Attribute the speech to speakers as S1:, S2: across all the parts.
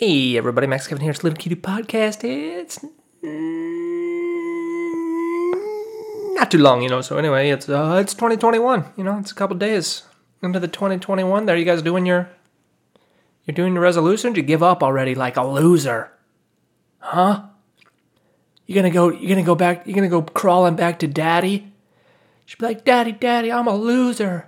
S1: Hey everybody, Max Kevin here. It's Little Cutie Podcast. It's not too long, you know. So anyway, it's uh, it's 2021. You know, it's a couple days into the 2021. There, you guys doing your you're doing your resolutions. You give up already, like a loser, huh? You're gonna go. You're gonna go back. You're gonna go crawling back to daddy. She'd be like, "Daddy, daddy, I'm a loser."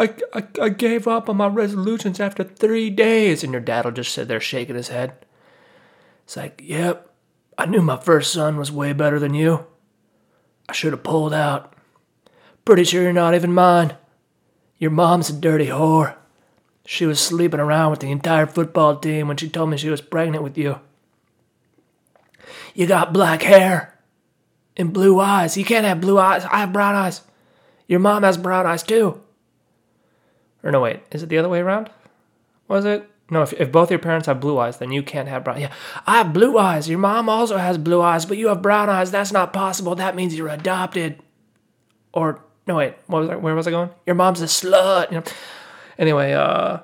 S1: I, I, I gave up on my resolutions after three days. And your dad will just sit there shaking his head. It's like, yep, I knew my first son was way better than you. I should have pulled out. Pretty sure you're not even mine. Your mom's a dirty whore. She was sleeping around with the entire football team when she told me she was pregnant with you. You got black hair and blue eyes. You can't have blue eyes. I have brown eyes. Your mom has brown eyes too. Or no, wait, is it the other way around? Was it? No, if, if both your parents have blue eyes, then you can't have brown. Yeah, I have blue eyes. Your mom also has blue eyes, but you have brown eyes. That's not possible. That means you're adopted. Or no, wait, what was I, where was I going? Your mom's a slut. You know. Anyway, uh,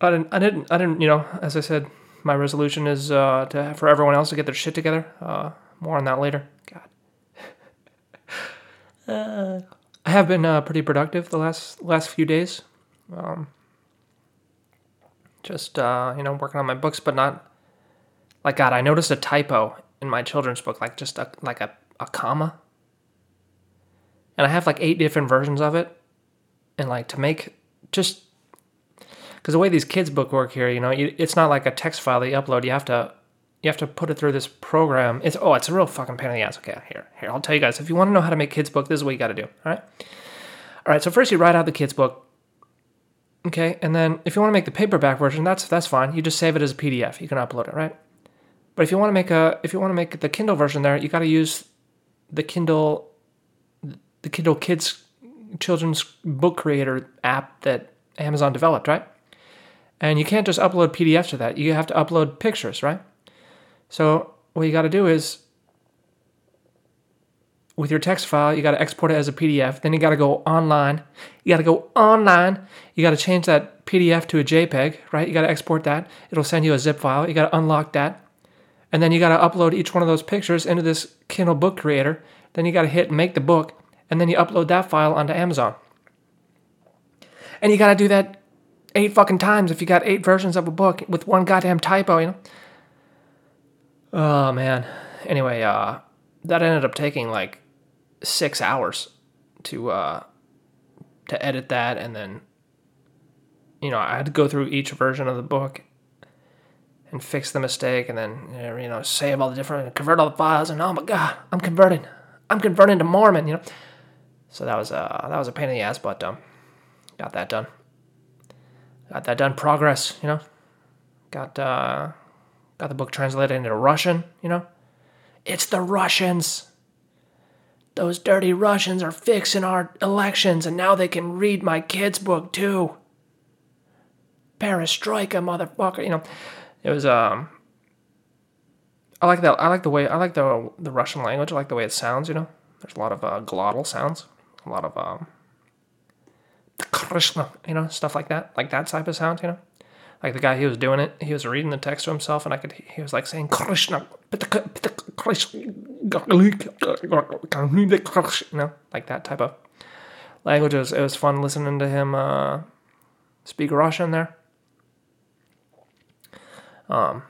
S1: I didn't, I didn't, I didn't. You know, as I said, my resolution is uh, to for everyone else to get their shit together. Uh, more on that later. God. uh, I have been uh, pretty productive the last last few days. Um, just uh, you know, working on my books, but not like God. I noticed a typo in my children's book, like just a, like a, a comma, and I have like eight different versions of it, and like to make just because the way these kids' book work here, you know, it's not like a text file that you upload. You have to you have to put it through this program. It's oh, it's a real fucking pain in the ass. Okay, here, here, I'll tell you guys. If you want to know how to make kids book, this is what you got to do. All right, all right. So first you write out the kids book. Okay, and then if you want to make the paperback version, that's that's fine. You just save it as a PDF. You can upload it, right? But if you want to make a if you want to make the Kindle version there, you got to use the Kindle the Kindle Kids children's book creator app that Amazon developed, right? And you can't just upload PDFs to that. You have to upload pictures, right? So what you got to do is with your text file, you got to export it as a PDF. Then you got to go online. You got to go online. You got to change that PDF to a JPEG, right? You got to export that. It'll send you a zip file. You got to unlock that. And then you got to upload each one of those pictures into this Kindle book creator. Then you got to hit make the book. And then you upload that file onto Amazon. And you got to do that eight fucking times if you got eight versions of a book with one goddamn typo, you know? Oh man. Anyway, uh, that ended up taking like six hours to uh, to edit that, and then you know I had to go through each version of the book and fix the mistake, and then you know save all the different, convert all the files, and oh my god, I'm converting, I'm converting to Mormon, you know. So that was uh that was a pain in the ass, but um, got that done. Got that done. Progress, you know. Got uh Got the book translated into Russian, you know? It's the Russians. Those dirty Russians are fixing our elections, and now they can read my kid's book too. Perestroika, motherfucker. You know, it was um. I like that. I like the way. I like the the Russian language. I like the way it sounds. You know, there's a lot of uh, glottal sounds. A lot of um. Krishna, you know, stuff like that, like that type of sound. You know like the guy he was doing it, he was reading the text to himself, and I could he was like saying Krishna, you know, like that type of language. It was, it was fun listening to him uh, speak Russian there. Um,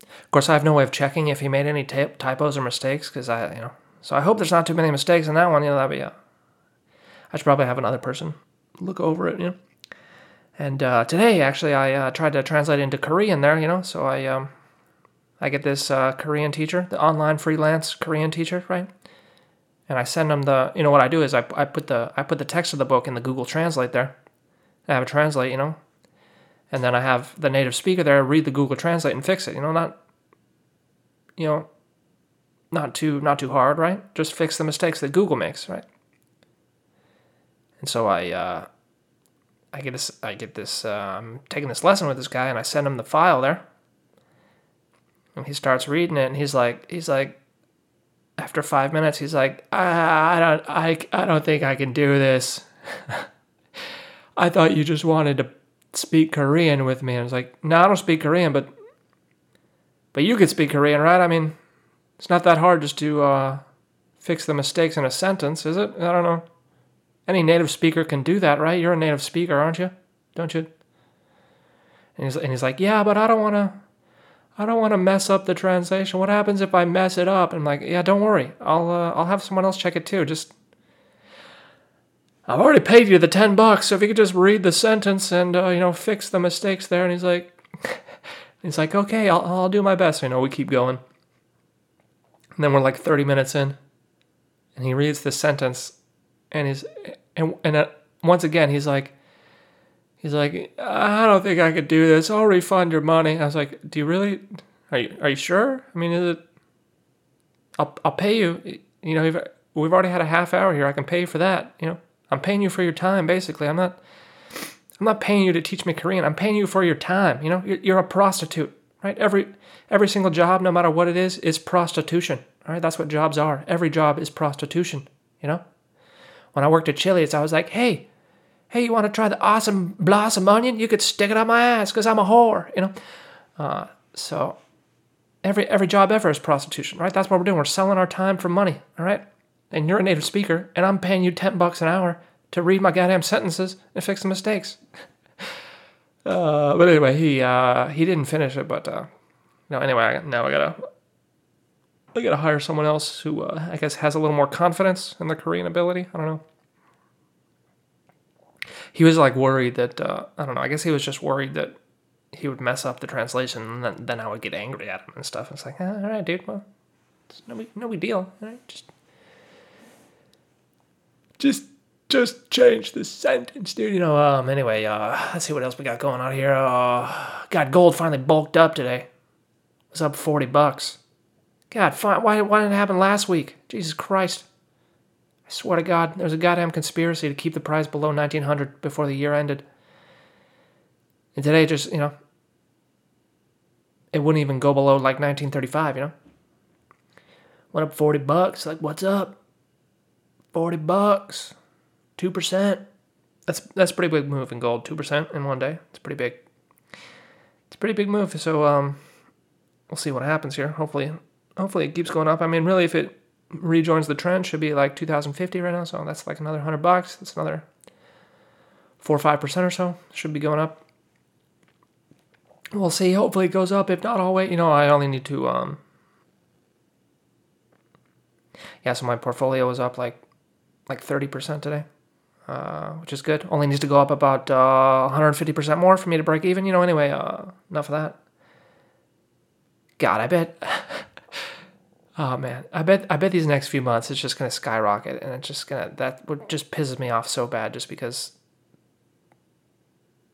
S1: of course, I have no way of checking if he made any typos or mistakes because I, you know, so I hope there's not too many mistakes in that one. You know, that'd be a. I should probably have another person look over it. You know. And uh, today, actually, I uh, tried to translate into Korean there, you know. So I, um, I get this uh, Korean teacher, the online freelance Korean teacher, right? And I send them the, you know, what I do is I, I put the I put the text of the book in the Google Translate there. I have it translate, you know, and then I have the native speaker there read the Google Translate and fix it. You know, not, you know, not too not too hard, right? Just fix the mistakes that Google makes, right? And so I uh, I get this, I get this, um, taking this lesson with this guy, and I send him the file there, and he starts reading it, and he's like, he's like, after five minutes, he's like, I, I don't, I, I don't think I can do this. I thought you just wanted to, speak Korean with me. And I was like, no, I don't speak Korean, but but you could speak Korean, right? I mean, it's not that hard just to uh, fix the mistakes in a sentence, is it? I don't know. Any native speaker can do that, right? You're a native speaker, aren't you? Don't you? And he's, and he's like, yeah, but I don't want to. I don't want to mess up the translation. What happens if I mess it up? And I'm like, yeah, don't worry. I'll uh, I'll have someone else check it too. Just I've already paid you the ten bucks, so if you could just read the sentence and uh, you know fix the mistakes there. And he's like, he's like, okay, I'll I'll do my best. You know, we keep going. And then we're like thirty minutes in, and he reads the sentence, and he's and and uh, once again he's like, he's like, I don't think I could do this. I'll refund your money. I was like, do you really? Are you are you sure? I mean, is it? I'll I'll pay you. You know, we've already had a half hour here. I can pay you for that. You know. I'm paying you for your time, basically. I'm not. I'm not paying you to teach me Korean. I'm paying you for your time. You know, you're, you're a prostitute, right? Every every single job, no matter what it is, is prostitution. All right, that's what jobs are. Every job is prostitution. You know, when I worked at Chili's, I was like, hey, hey, you want to try the awesome blossom onion? You could stick it on my ass because I'm a whore. You know, uh, so every every job ever is prostitution, right? That's what we're doing. We're selling our time for money. All right and you're a native speaker, and I'm paying you 10 bucks an hour to read my goddamn sentences and fix the mistakes. uh, but anyway, he uh, he didn't finish it, but uh, no, anyway, now I gotta I gotta hire someone else who uh, I guess has a little more confidence in the Korean ability. I don't know. He was like worried that uh, I don't know. I guess he was just worried that he would mess up the translation, and then, then I would get angry at him and stuff. It's like, all right, dude, well, it's no big, no big deal. All right, just just just change the sentence, dude. You know, um, anyway, uh, let's see what else we got going on here. Uh, God, gold finally bulked up today. It was up 40 bucks. God. Why, why didn't it happen last week? Jesus Christ. I swear to God, there was a goddamn conspiracy to keep the price below 1900 before the year ended. And today, just, you know, it wouldn't even go below like 1935, you know? Went up 40 bucks. Like, what's up? 40 bucks, 2%. That's that's a pretty big move in gold. 2% in one day. It's pretty big. It's a pretty big move. So um we'll see what happens here. Hopefully hopefully it keeps going up. I mean, really if it rejoins the trend should be like 2050 right now, so that's like another 100 bucks. That's another 4 or 5% or so. Should be going up. We'll see. Hopefully it goes up. If not, I'll wait. You know, I only need to um yeah, so my portfolio was up like like 30% today, uh, which is good. Only needs to go up about uh, 150% more for me to break even. You know, anyway, uh, enough of that. God, I bet. Oh man, I bet I bet these next few months it's just gonna skyrocket, and it's just gonna that would just pisses me off so bad, just because.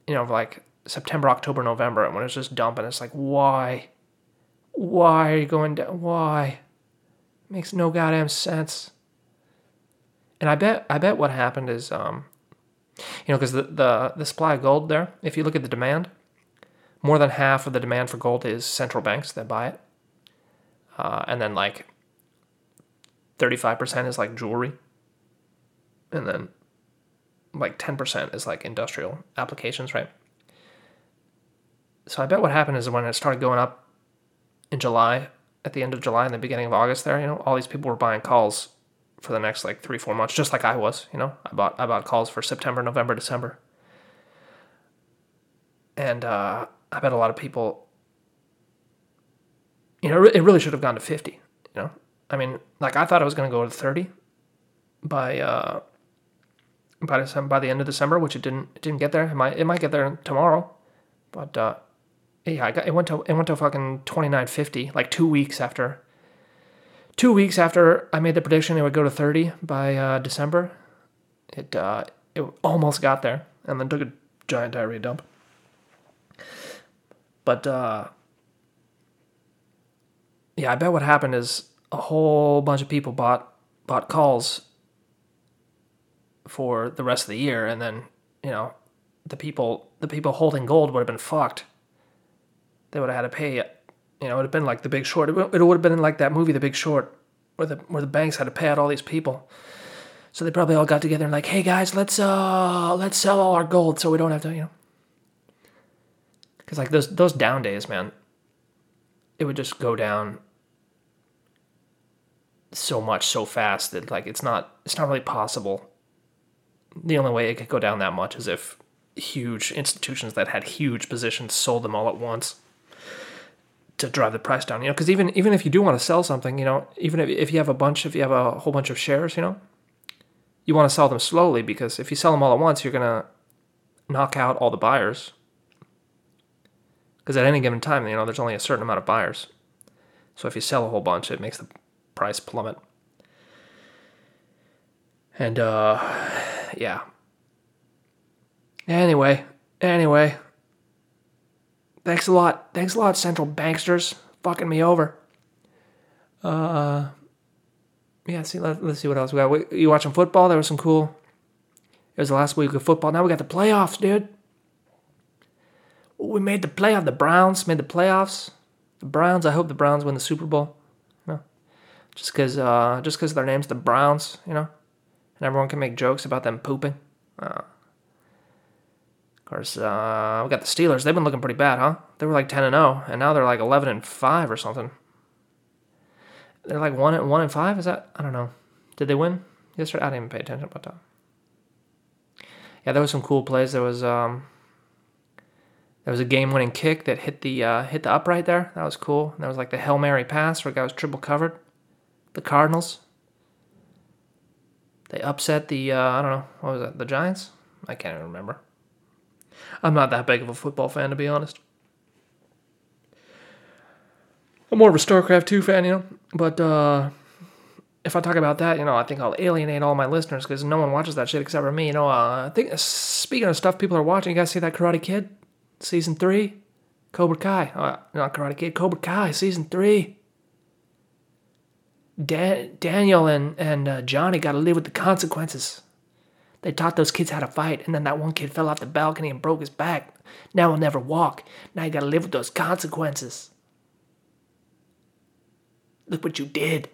S1: You know, like September, October, November, and when it's just dumping, it's like why, why are you going down? Why? Makes no goddamn sense. And I bet I bet what happened is, um, you know, because the, the the supply of gold there, if you look at the demand, more than half of the demand for gold is central banks that buy it, uh, and then like thirty five percent is like jewelry, and then like ten percent is like industrial applications, right? So I bet what happened is when it started going up in July, at the end of July and the beginning of August, there, you know, all these people were buying calls for the next like three four months, just like I was. You know, I bought I bought calls for September, November, December, and uh, I bet a lot of people. You know, it really should have gone to fifty. You know, I mean, like I thought I was going to go to thirty by uh, by December, by the end of December, which it didn't it didn't get there. It might it might get there tomorrow, but uh, yeah, I got it went to it went to fucking twenty nine fifty like two weeks after two weeks after I made the prediction it would go to 30 by uh, December, it uh, it almost got there, and then took a giant diarrhea dump. But uh, yeah, I bet what happened is a whole bunch of people bought bought calls for the rest of the year, and then you know the people the people holding gold would have been fucked. They would have had to pay you know, it would have been like The Big Short. It would, have been like that movie, The Big Short, where the where the banks had to pay out all these people. So they probably all got together and like, hey guys, let's uh let's sell all our gold so we don't have to, you know. Because like those those down days, man, it would just go down so much so fast that like it's not it's not really possible. The only way it could go down that much is if huge institutions that had huge positions sold them all at once to drive the price down. You know, because even even if you do want to sell something, you know, even if if you have a bunch, if you have a whole bunch of shares, you know, you want to sell them slowly because if you sell them all at once, you're gonna knock out all the buyers. Because at any given time, you know, there's only a certain amount of buyers. So if you sell a whole bunch, it makes the price plummet. And uh yeah. Anyway, anyway. Thanks a lot. Thanks a lot, central banksters. Fucking me over. Uh yeah, see let, us see what else we got. You watching football? There was some cool it was the last week of football. Now we got the playoffs, dude. We made the playoff. The Browns made the playoffs. The Browns. I hope the Browns win the Super Bowl. Just because uh, just because their name's the Browns, you know, and everyone can make jokes about them pooping. Uh, of course, uh, we got the Steelers. They've been looking pretty bad, huh? They were like ten and zero, and now they're like eleven and five or something. They're like one and one and five. Is that? I don't know. Did they win yesterday? I didn't even pay attention about that. Yeah, there was some cool plays. There was um, there was a game-winning kick that hit the uh, hit the upright there. That was cool. And there was like the hail mary pass where a guy was triple covered. The Cardinals. They upset the uh, I don't know what was that the Giants. I can't even remember. I'm not that big of a football fan to be honest. I'm more of a StarCraft 2 fan, you know. But uh, if I talk about that, you know, I think I'll alienate all my listeners because no one watches that shit except for me. You know, uh, I think speaking of stuff people are watching, you guys see that Karate Kid? season three, Cobra Kai. Uh, not Karate Kid, Cobra Kai, season three. Dan- Daniel and, and uh, Johnny got to live with the consequences. They taught those kids how to fight, and then that one kid fell off the balcony and broke his back. Now he'll never walk. Now you got to live with those consequences. Look what you did.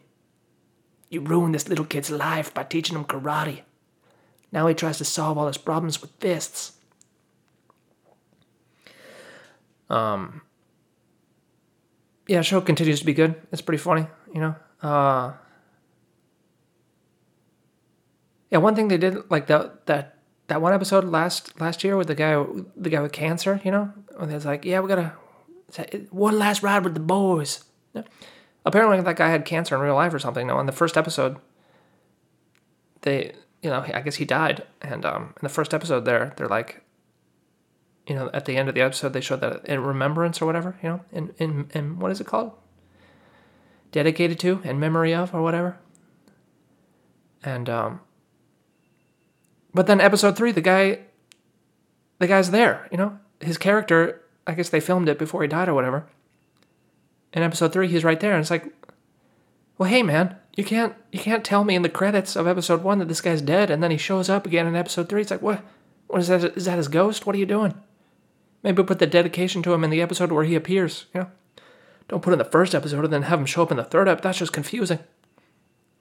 S1: You ruined this little kid's life by teaching him karate. Now he tries to solve all his problems with fists. Um, yeah, show continues to be good. It's pretty funny, you know. Uh, yeah, one thing they did like that that that one episode last last year with the guy the guy with cancer, you know, when it's like, yeah, we gotta one last ride with the boys. Yeah. Apparently, that guy had cancer in real life or something. No, in the first episode, they, you know, I guess he died, and um, in the first episode, there, they're like, you know, at the end of the episode, they showed that in remembrance or whatever, you know, in, in, in what is it called? Dedicated to, in memory of, or whatever. And, um, but then episode three, the guy, the guy's there, you know, his character, I guess they filmed it before he died or whatever. In episode three, he's right there, and it's like, well, hey, man, you can't, you can't tell me in the credits of episode one that this guy's dead, and then he shows up again in episode three. It's like, what? What is that? Is that his ghost? What are you doing? Maybe put the dedication to him in the episode where he appears, you know? Don't put in the first episode and then have him show up in the third episode. That's just confusing.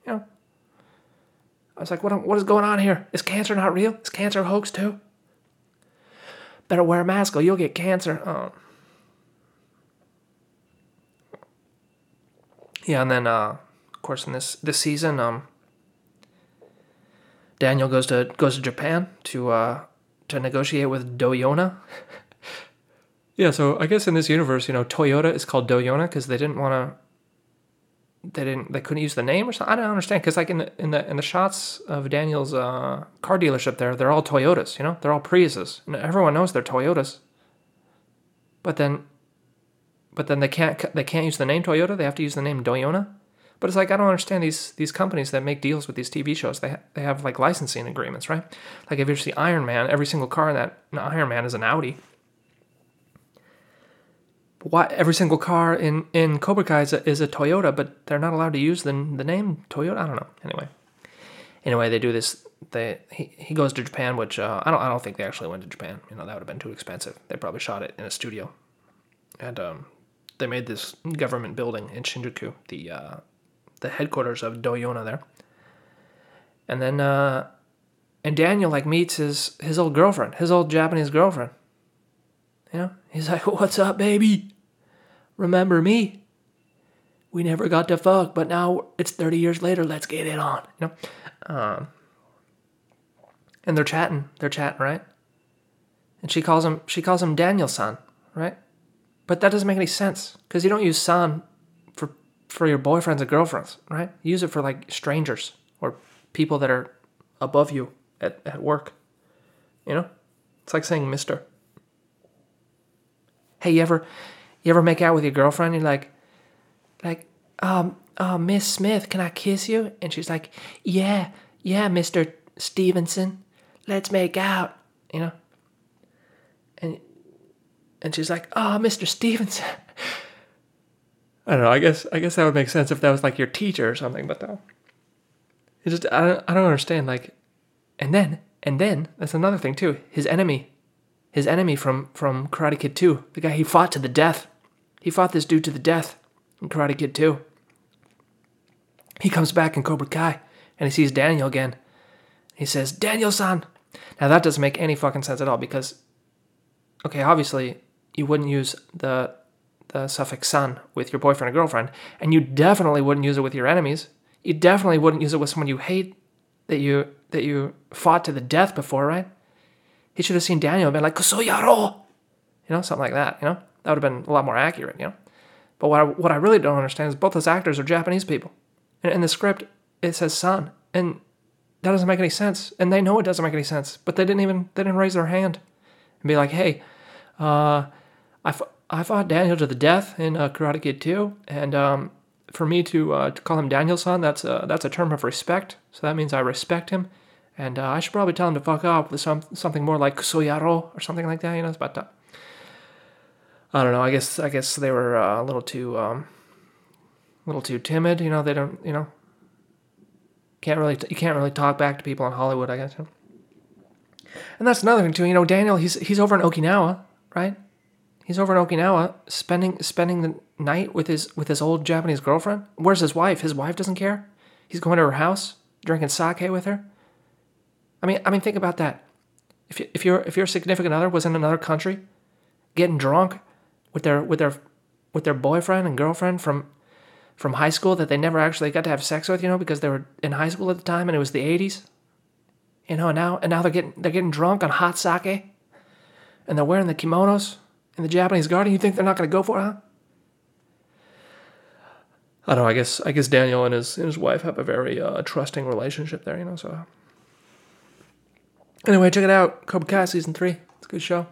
S1: You know? I was like, what, what is going on here? Is cancer not real? Is cancer a hoax too? Better wear a mask or you'll get cancer. Oh. Yeah, and then uh, of course in this this season, um, Daniel goes to goes to Japan to uh, to negotiate with Doyona. Yeah, so I guess in this universe, you know, Toyota is called Doyona because they didn't want to. They didn't. They couldn't use the name or something. I don't understand because like in the in the in the shots of Daniel's uh, car dealership there, they're all Toyotas. You know, they're all Priuses, and everyone knows they're Toyotas. But then, but then they can't they can't use the name Toyota. They have to use the name Doyona. But it's like I don't understand these these companies that make deals with these TV shows. They ha- they have like licensing agreements, right? Like if you see Iron Man, every single car in that Iron Man is an Audi why every single car in in Cobra Kai is a, is a Toyota, but they're not allowed to use the the name Toyota. I don't know. Anyway, anyway, they do this. They he, he goes to Japan, which uh, I don't I don't think they actually went to Japan. You know that would have been too expensive. They probably shot it in a studio, and um, they made this government building in Shinjuku, the uh, the headquarters of Doyona there. And then uh, and Daniel like meets his his old girlfriend, his old Japanese girlfriend, You know, he's like, "What's up, baby? Remember me? We never got to fuck, but now it's thirty years later. Let's get it on." You know, um, and they're chatting. They're chatting, right? And she calls him. She calls him Daniel San, right? But that doesn't make any sense because you don't use San for for your boyfriends and girlfriends, right? You use it for like strangers or people that are above you at, at work. You know? It's like saying mister. Hey, you ever you ever make out with your girlfriend? You're like like, um, uh, Miss Smith, can I kiss you? And she's like, Yeah, yeah, Mr. Stevenson. Let's make out. You know? And and she's like, Oh, Mr. Stevenson. I don't know, I guess I guess that would make sense if that was like your teacher or something, but though. It just I don't I don't understand, like and then and then that's another thing too. His enemy, his enemy from from Karate Kid Two, the guy he fought to the death. He fought this dude to the death in Karate Kid Two. He comes back in Cobra Kai and he sees Daniel again. He says, Daniel-san. Now that doesn't make any fucking sense at all because, okay, obviously you wouldn't use the the suffix san with your boyfriend or girlfriend, and you definitely wouldn't use it with your enemies. You definitely wouldn't use it with someone you hate that you that you fought to the death before, right? He should have seen Daniel and been like, Kusoyaro! You know, something like that, you know? That would have been a lot more accurate, you know? But what I, what I really don't understand is both those actors are Japanese people. And in the script, it says san. And that doesn't make any sense. And they know it doesn't make any sense. But they didn't even, they didn't raise their hand and be like, hey, uh, I, f- I fought Daniel to the death in uh, Karate Kid 2. And um, for me to, uh, to call him Daniel-san, that's a, that's a term of respect. So that means I respect him. And uh, I should probably tell him to fuck off with some something more like Soyaro or something like that. You know, it's about that. I don't know. I guess I guess they were uh, a little too um, a little too timid. You know, they don't. You know, can't really you can't really talk back to people in Hollywood. I guess. And that's another thing too. You know, Daniel he's he's over in Okinawa, right? He's over in Okinawa spending spending the night with his with his old Japanese girlfriend. Where's his wife? His wife doesn't care. He's going to her house, drinking sake with her. I mean, I mean, think about that. If you, if your if your significant other was in another country, getting drunk with their with their with their boyfriend and girlfriend from from high school that they never actually got to have sex with, you know, because they were in high school at the time and it was the '80s. You know, and now and now they're getting they're getting drunk on hot sake, and they're wearing the kimonos in the Japanese garden. You think they're not going to go for it, huh? I don't know. I guess I guess Daniel and his and his wife have a very uh, trusting relationship there, you know. So Anyway, check it out. Cobra Kai season three. It's a good show.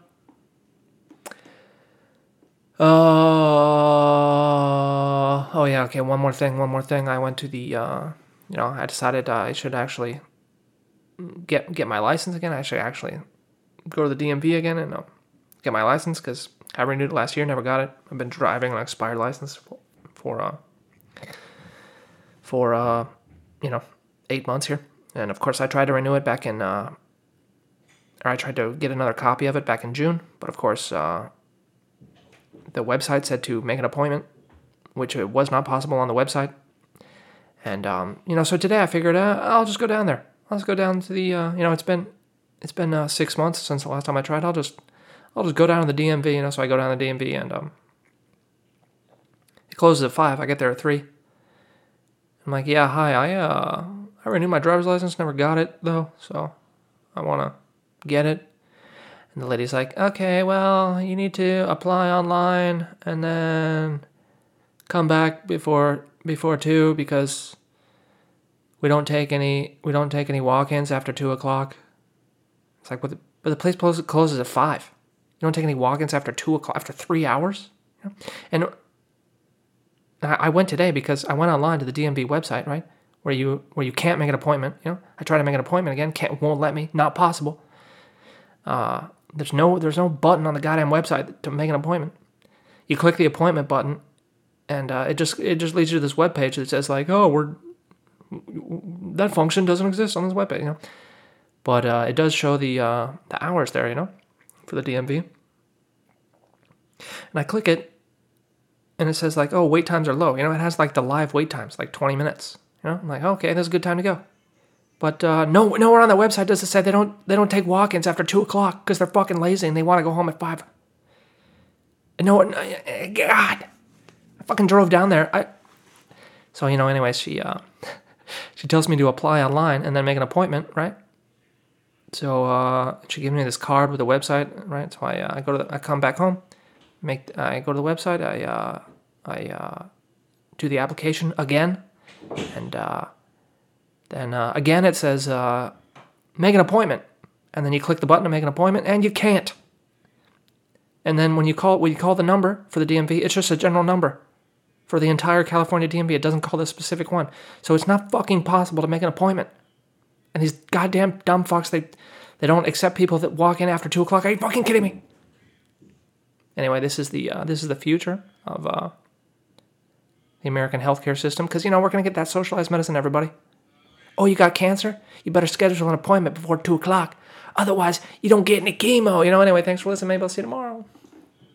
S1: Uh, oh yeah. Okay. One more thing. One more thing. I went to the. Uh, you know, I decided uh, I should actually get get my license again. I should actually go to the DMV again and uh, get my license because I renewed it last year. Never got it. I've been driving an expired license for, for uh for uh you know eight months here, and of course I tried to renew it back in uh or I tried to get another copy of it back in June, but of course, uh, the website said to make an appointment, which it was not possible on the website. And um, you know, so today I figured uh, I'll just go down there. I'll just go down to the. Uh, you know, it's been it's been uh, six months since the last time I tried. I'll just I'll just go down to the DMV. You know, so I go down to the DMV and um, it closes at five. I get there at three. I'm like, yeah, hi. I uh I renewed my driver's license. Never got it though, so I wanna Get it? And the lady's like, okay, well, you need to apply online and then come back before before two because we don't take any we don't take any walk-ins after two o'clock. It's like, but the, but the place closes, at five. You don't take any walk-ins after two o'clock after three hours. And I went today because I went online to the DMV website, right, where you where you can't make an appointment. You know, I tried to make an appointment again, can't won't let me, not possible. Uh, there's no there's no button on the goddamn website to make an appointment. You click the appointment button, and uh, it just it just leads you to this web page that says like, oh, we're that function doesn't exist on this web page, you know. But uh, it does show the uh, the hours there, you know, for the DMV. And I click it, and it says like, oh, wait times are low. You know, it has like the live wait times, like 20 minutes. You know, I'm like, okay, this is a good time to go. But uh, no, nowhere on the website does it say they don't they don't take walk-ins after two o'clock because they're fucking lazy and they want to go home at five. no, no, God, I fucking drove down there. I. So you know, anyway, she uh, she tells me to apply online and then make an appointment, right? So uh, she gives me this card with a website, right? So I, uh, I go to the, I come back home, make I go to the website, I uh, I uh, do the application again, and uh, then uh, again it says uh, make an appointment, and then you click the button to make an appointment, and you can't. And then when you call when you call the number for the DMV, it's just a general number for the entire California DMV. It doesn't call this specific one, so it's not fucking possible to make an appointment. And these goddamn dumb fucks, they they don't accept people that walk in after two o'clock. Are you fucking kidding me? Anyway, this is the uh, this is the future of uh, the American healthcare system because you know we're gonna get that socialized medicine, everybody. Oh, you got cancer? You better schedule an appointment before two o'clock. Otherwise, you don't get any chemo. You know. Anyway, thanks for listening. Maybe I'll see you tomorrow.